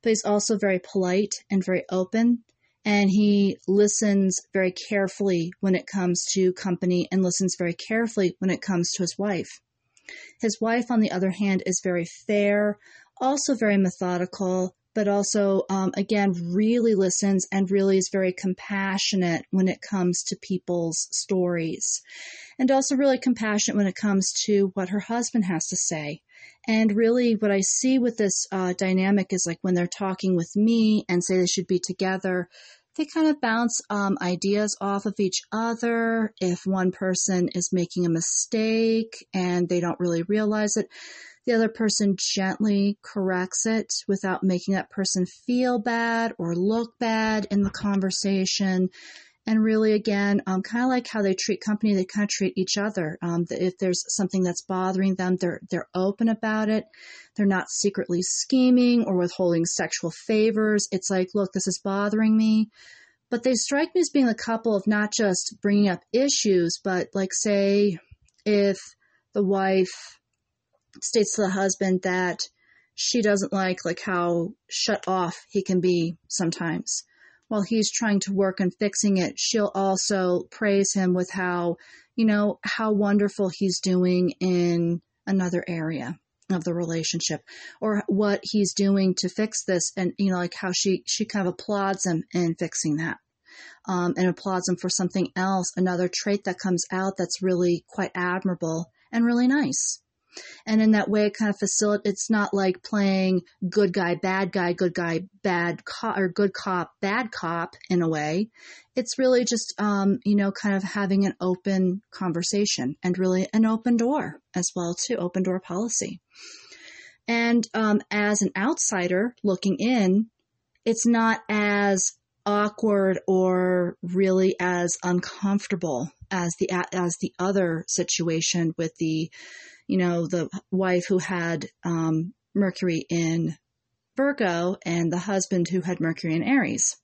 but he's also very polite and very open. And he listens very carefully when it comes to company and listens very carefully when it comes to his wife. His wife, on the other hand, is very fair, also very methodical, but also, um, again, really listens and really is very compassionate when it comes to people's stories. And also, really compassionate when it comes to what her husband has to say. And really, what I see with this uh, dynamic is like when they're talking with me and say they should be together, they kind of bounce um, ideas off of each other. If one person is making a mistake and they don't really realize it, the other person gently corrects it without making that person feel bad or look bad in the conversation. And really, again, um, kind of like how they treat company, they kind of treat each other. Um, if there's something that's bothering them, they're they're open about it. They're not secretly scheming or withholding sexual favors. It's like, look, this is bothering me. But they strike me as being a couple of not just bringing up issues, but like, say, if the wife states to the husband that she doesn't like like how shut off he can be sometimes. While he's trying to work on fixing it, she'll also praise him with how, you know, how wonderful he's doing in another area of the relationship or what he's doing to fix this and you know like how she she kind of applauds him in fixing that um, and applauds him for something else another trait that comes out that's really quite admirable and really nice and in that way it kind of facilitates it's not like playing good guy bad guy good guy bad cop or good cop bad cop in a way. It's really just um, you know kind of having an open conversation and really an open door as well too open door policy. And um, as an outsider looking in it's not as awkward or really as uncomfortable as the as the other situation with the you know, the wife who had um, Mercury in Virgo and the husband who had Mercury in Aries.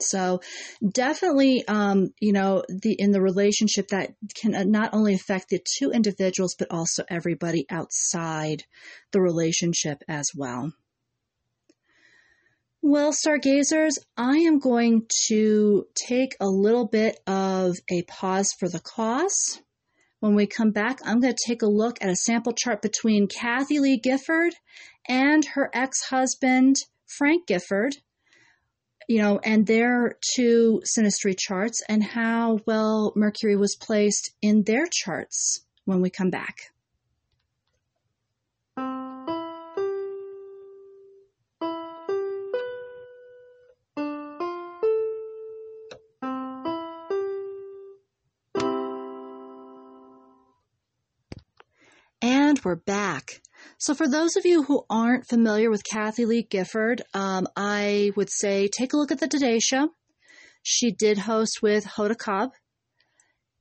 So definitely, um, you know, the in the relationship that can not only affect the two individuals but also everybody outside the relationship as well. Well, stargazers, I am going to take a little bit of a pause for the cause when we come back, I'm going to take a look at a sample chart between Kathy Lee Gifford and her ex husband, Frank Gifford, you know, and their two synastry charts and how well Mercury was placed in their charts when we come back. We're back. So, for those of you who aren't familiar with Kathy Lee Gifford, um, I would say take a look at the Today Show. She did host with Hoda Kotb,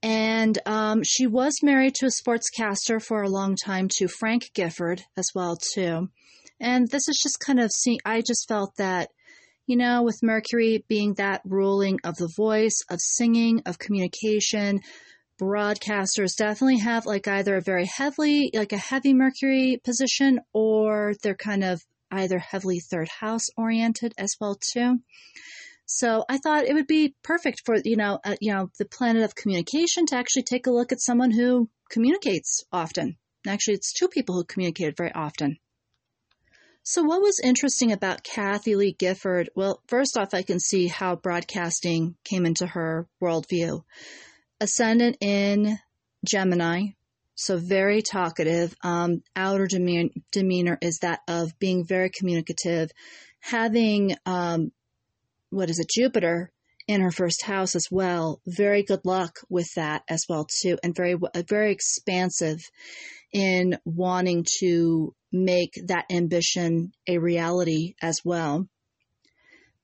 and um, she was married to a sportscaster for a long time to Frank Gifford as well too. And this is just kind of see. I just felt that you know, with Mercury being that ruling of the voice, of singing, of communication, broadcasters definitely have like either a very heavily, like a heavy Mercury position, or they're kind of either heavily third house oriented as well too. So I thought it would be perfect for you know uh, you know the planet of communication to actually take a look at someone who communicates often. Actually, it's two people who communicate very often. So, what was interesting about Kathy Lee Gifford? Well, first off, I can see how broadcasting came into her worldview ascendant in Gemini, so very talkative. Um, outer demeanor, demeanor is that of being very communicative, having um, what is it, Jupiter in her first house as well. Very good luck with that as well too, and very very expansive in wanting to make that ambition a reality as well.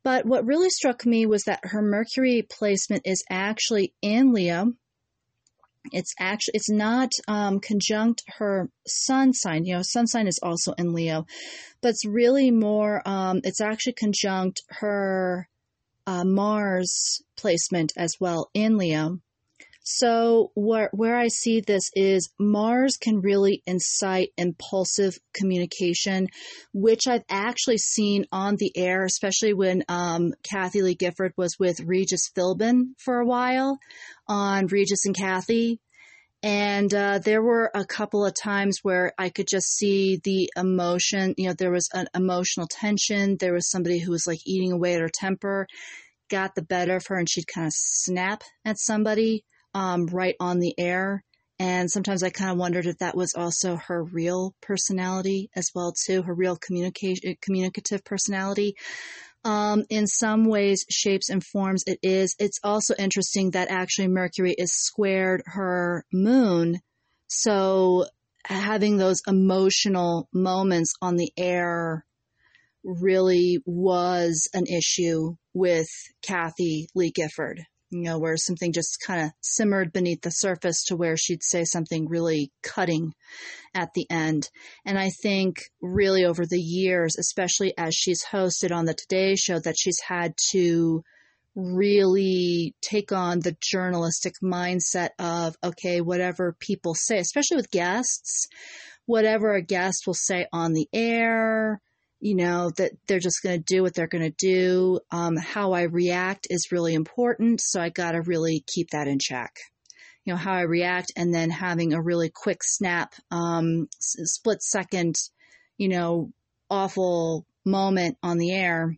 But what really struck me was that her Mercury placement is actually in Leo. It's actually it's not um, conjunct her sun sign. You know, sun sign is also in Leo, but it's really more. Um, it's actually conjunct her uh, Mars placement as well in Leo. So where where I see this is Mars can really incite impulsive communication, which I've actually seen on the air, especially when um, Kathie Lee Gifford was with Regis Philbin for a while on Regis and Kathy. And uh, there were a couple of times where I could just see the emotion. You know, there was an emotional tension. There was somebody who was like eating away at her temper, got the better of her, and she'd kind of snap at somebody um, right on the air. And sometimes I kind of wondered if that was also her real personality as well too, her real communication, communicative personality. Um, in some ways, shapes and forms, it is. It's also interesting that actually Mercury is squared her moon. So having those emotional moments on the air really was an issue with Kathy Lee Gifford you know, where something just kind of simmered beneath the surface to where she'd say something really cutting at the end. And I think really over the years, especially as she's hosted on the Today Show, that she's had to really take on the journalistic mindset of, okay, whatever people say, especially with guests, whatever a guest will say on the air, you know, that they're just going to do what they're going to do. Um, how I react is really important. So I got to really keep that in check. You know, how I react and then having a really quick snap, um, split second, you know, awful moment on the air,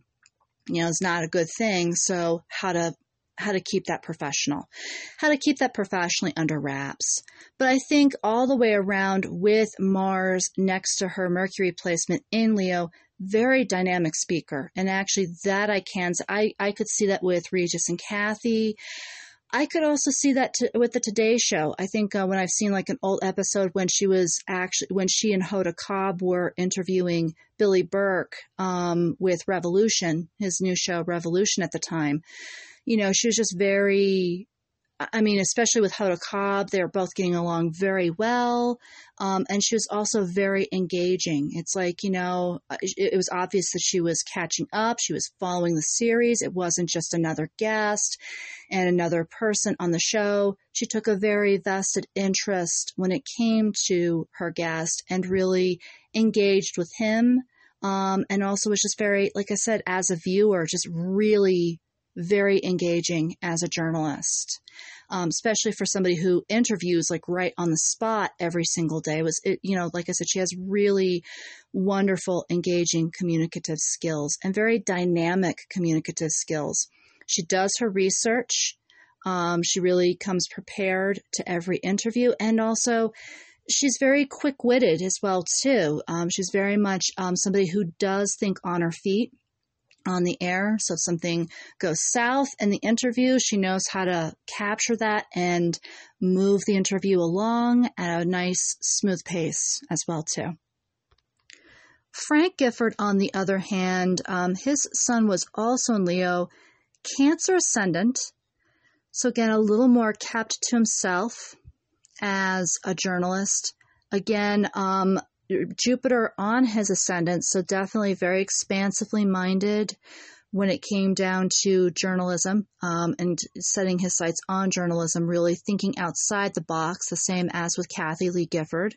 you know, is not a good thing. So how to how to keep that professional, how to keep that professionally under wraps. But I think all the way around with Mars next to her Mercury placement in Leo, very dynamic speaker. And actually, that I can, I, I could see that with Regis and Kathy. I could also see that to, with the Today Show. I think uh, when I've seen like an old episode when she was actually when she and Hoda Cobb were interviewing Billy Burke um, with Revolution, his new show Revolution at the time. You know, she was just very I mean, especially with Hoda Kotb, they're both getting along very well. Um, and she was also very engaging. It's like, you know, uh, it, it, was obvious that she was catching up. She was following the series. It wasn't just another guest and another person on the show. She took a very vested interest when it came to her guest and really engaged with him. Um, and also was just very, like I said, as a viewer, just really very engaging as a journalist um, especially for somebody who interviews like right on the spot every single day. Was it, you know, like I said, she has really wonderful, engaging communicative skills and very dynamic communicative skills. She does her research. Um, she really comes prepared to every interview, and also she's very quick witted as well too. Um, she's very much um, somebody who does think on her feet on the air. So if something goes south in the interview, she knows how to capture that and move the interview along at a nice, smooth pace as well too. Frank Gifford, on the other hand, um, his son was also in Leo, Cancer ascendant. So again, a little more kept to himself as a journalist. Again, um, Jupiter on his ascendant, so definitely very expansively minded when it came down to journalism um, and setting his sights on journalism, really thinking outside the box, the same as with Kathy Lee Gifford.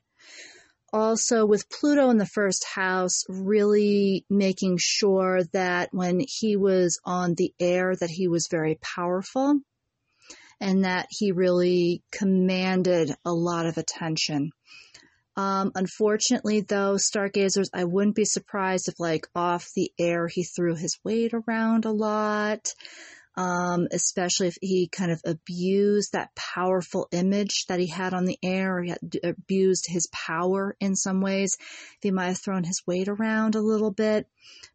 Also, with Pluto in the first house, really making sure that when he was on the air, that he was very powerful and that he really commanded a lot of attention. Um, unfortunately, though, stargazers, I wouldn't be surprised if, like, off the air, he threw his weight around a lot um, especially if he kind of abused that powerful image that he had on the air, or he abused his power in some ways. He might have thrown his weight around a little bit.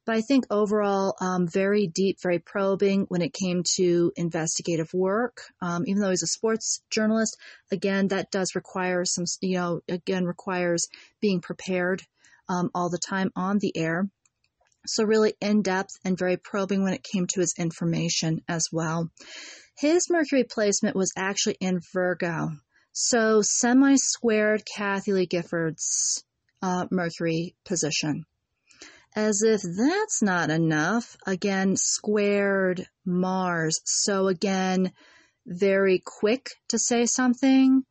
But I think overall, um, very deep, very probing when it came to investigative work. Um, even though he's a sports journalist, again, that does require some, you know, again, requires being prepared um, all the time on the air. So, really in depth and very probing when it came to his information as well. His Mercury placement was actually in Virgo. So, semi squared Kathie Lee Gifford's uh, Mercury position. As if that's not enough, again, squared Mars. So, again, very quick to say something,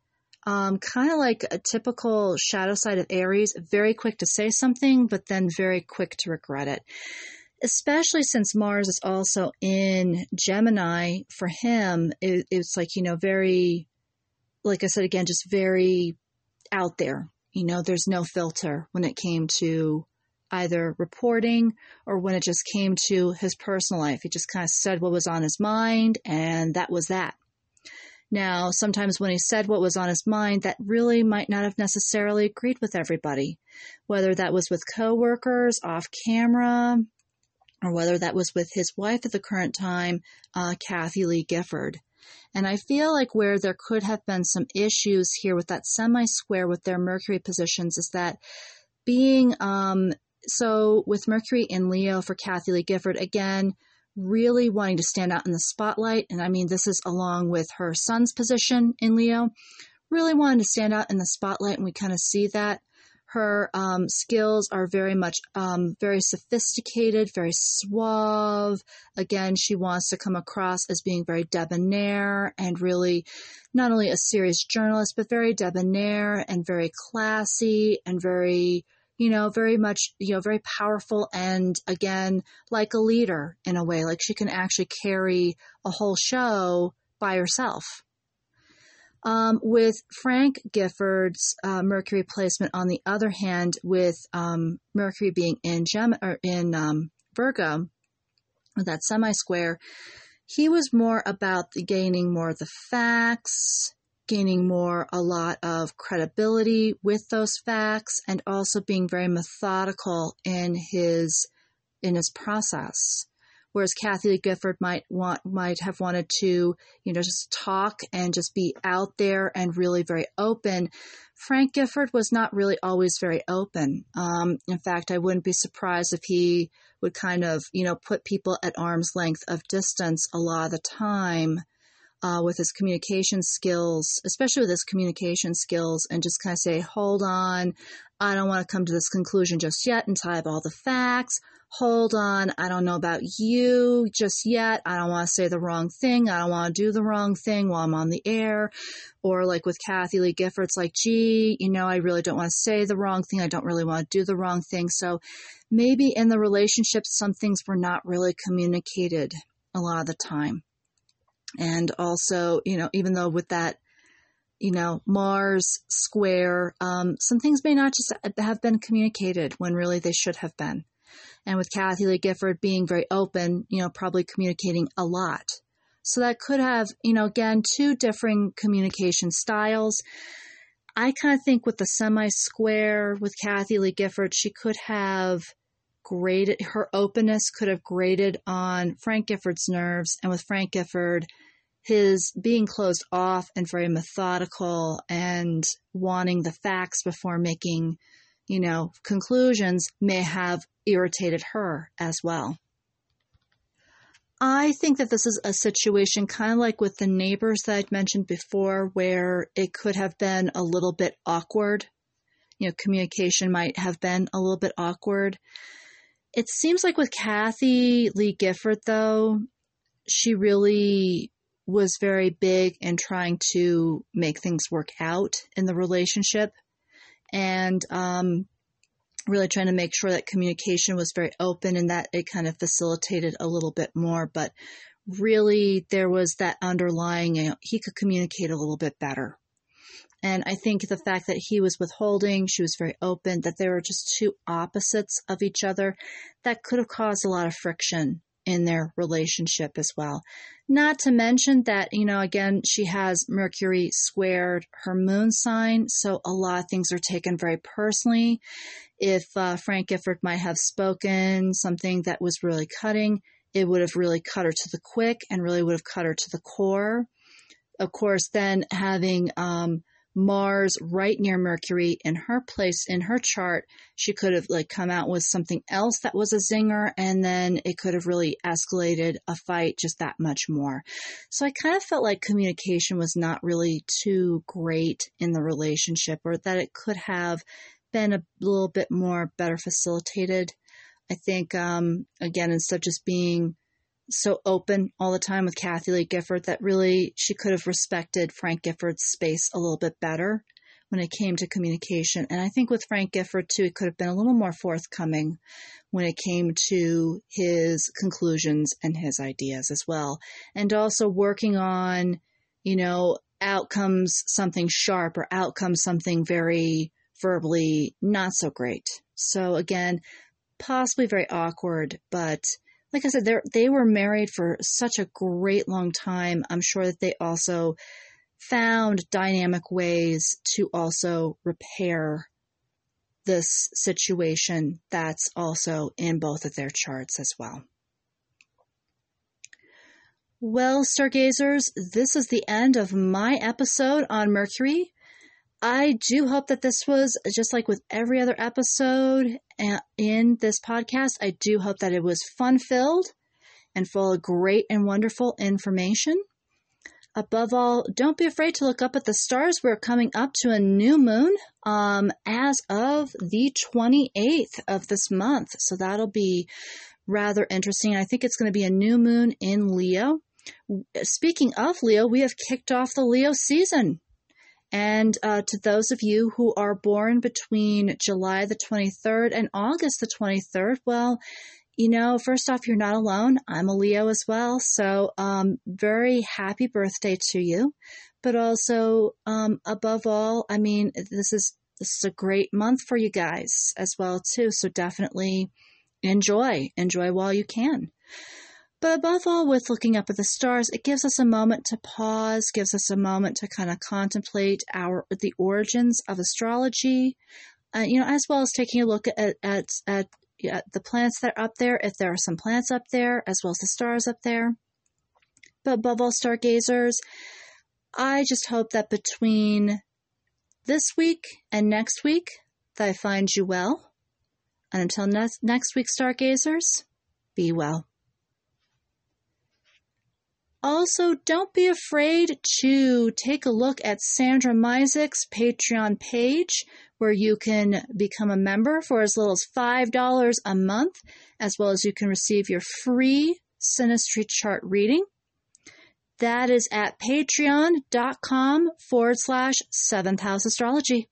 um, kind of like a typical shadow side of Aries, very quick to say something, but then very quick to regret it. Especially since Mars is also in Gemini, for him, it, it's like, you know, very, like I said again, just very out there. You know, there's no filter when it came to either reporting or when it just came to his personal life. He just kind of said what was on his mind, and that was that. Now, sometimes when he said what was on his mind, that really might not have necessarily agreed with everybody, whether that was with coworkers, off camera, or whether that was with his wife at the current time, uh, Kathie Lee Gifford. And I feel like where there could have been some issues here with that semi square with their Mercury positions is that being, um, so with Mercury in Leo for Kathy Lee Gifford, again, really wanting to stand out in the spotlight. And I mean, this is along with her son's position in Leo, really wanting to stand out in the spotlight. And we kind of see that. Her um, skills are very much um, very sophisticated, very suave. Again, she wants to come across as being very debonair and really not only a serious journalist, but very debonair and very classy and very you know, very much, you know, very powerful and again, like a leader in a way, like she can actually carry a whole show by herself. Um, with Frank Gifford's uh, Mercury placement, on the other hand, with um, Mercury being in Gem or in um, Virgo, that semi square, he was more about the gaining more of the facts, gaining more a lot of credibility with those facts, and also being very methodical in his in his process whereas Kathy Gifford might want might have wanted to, you know, just talk and just be out there and really very open. Frank Gifford was not really always very open. Um, in fact, I wouldn't be surprised if he would kind of, you know, put people at arm's length of distance a lot of the time. Uh, with his communication skills, especially with his communication skills, and just kind of say, hold on, I don't want to come to this conclusion just yet until I have all the facts hold on, I don't know about you just yet. I don't want to say the wrong thing. I don't want to do the wrong thing while I'm on the air. Or like with Kathy Lee Gifford, it's like, gee, you know, I really don't want to say the wrong thing. I don't really want to do the wrong thing. So maybe in the relationship, some things were not really communicated a lot of the time. And also, you know, even though with that, you know, Mars square, um, some things may not just have been communicated when really they should have been and with Kathy Lee Gifford being very open, you know, probably communicating a lot. So that could have, you know, again, two different communication styles. I kind of think with the semi square with Kathy Lee Gifford, she could have grated, her openness could have grated on Frank Gifford's nerves. And with Frank Gifford, his being closed off and very methodical and wanting the facts before making, you know, conclusions may have irritated her as well. I think that this is a situation kind of like with the neighbors that I'd mentioned before, where it could have been a little bit awkward. You know, communication might have been a little bit awkward. It seems like with Kathy Lee Gifford, though, she really was very big in trying to make things work out in the relationship. And um, really trying to make sure that communication was very open and that it kind of facilitated a little bit more. But really, there was that underlying, you know, he could communicate a little bit better. And I think the fact that he was withholding, she was very open, that they were just two opposites of each other, that could have caused a lot of friction in their relationship as well. Not to mention that, you know, again, she has Mercury squared her moon sign, so a lot of things are taken very personally. If uh, Frank Gifford might have spoken something that was really cutting, it would have really cut her to the quick and really would have cut her to the core. Of course, then having um, Mars right near Mercury in her place in her chart, she could have like come out with something else that was a zinger and then it could have really escalated a fight just that much more. So I kind of felt like communication was not really too great in the relationship or that it could have been a little bit more better facilitated. I think um, again instead of just being so open all the time with Kathie Lee Gifford that really she could have respected Frank Gifford's space a little bit better when it came to communication. And I think with Frank Gifford too, it could have been a little more forthcoming when it came to his conclusions and his ideas as well. And also working on, you know, outcomes something sharp or outcomes something very verbally not so great. So again, possibly very awkward, but like I said, they they were married for such a great long time. I'm sure that they also found dynamic ways to also repair this situation that's also in both of their charts as well. Well, stargazers, this is the end of my episode on Mercury. I do hope that this was just like with every other episode in this podcast. I do hope that it was fun filled and full of great and wonderful information. above all, don't be afraid to look up at the stars. We're coming up to a new moon um, as of the 28th of this month. So that'll be rather interesting. I think it's going to be a new moon in Leo. Speaking of Leo, we have kicked off the Leo season. And uh, to those of you who are born between July the 23rd and August the 23rd, well, you know, first off, you're not alone. I'm a Leo as well. So, um, very happy birthday to you. But also, um, above all, I mean, this is, this is a great month for you guys as well, too. So definitely enjoy, enjoy while you can. But above all, with looking up at the stars, it gives us a moment to pause, gives us a moment to kind of contemplate our the origins of astrology, uh, you know, as well as taking a look at at, at at the planets that are up there, if there are some planets up there, as well as the stars up there. But above all, stargazers, I just hope that between this week and next week, that I find you well. And until next, next week, stargazers, be well. Also, don't be afraid to take a look at Sandra Misek's Patreon page where you can become a member for as little as $5 a month, as well as you can receive your free Synastry chart reading. That is at patreon.com forward slash seventh house astrology.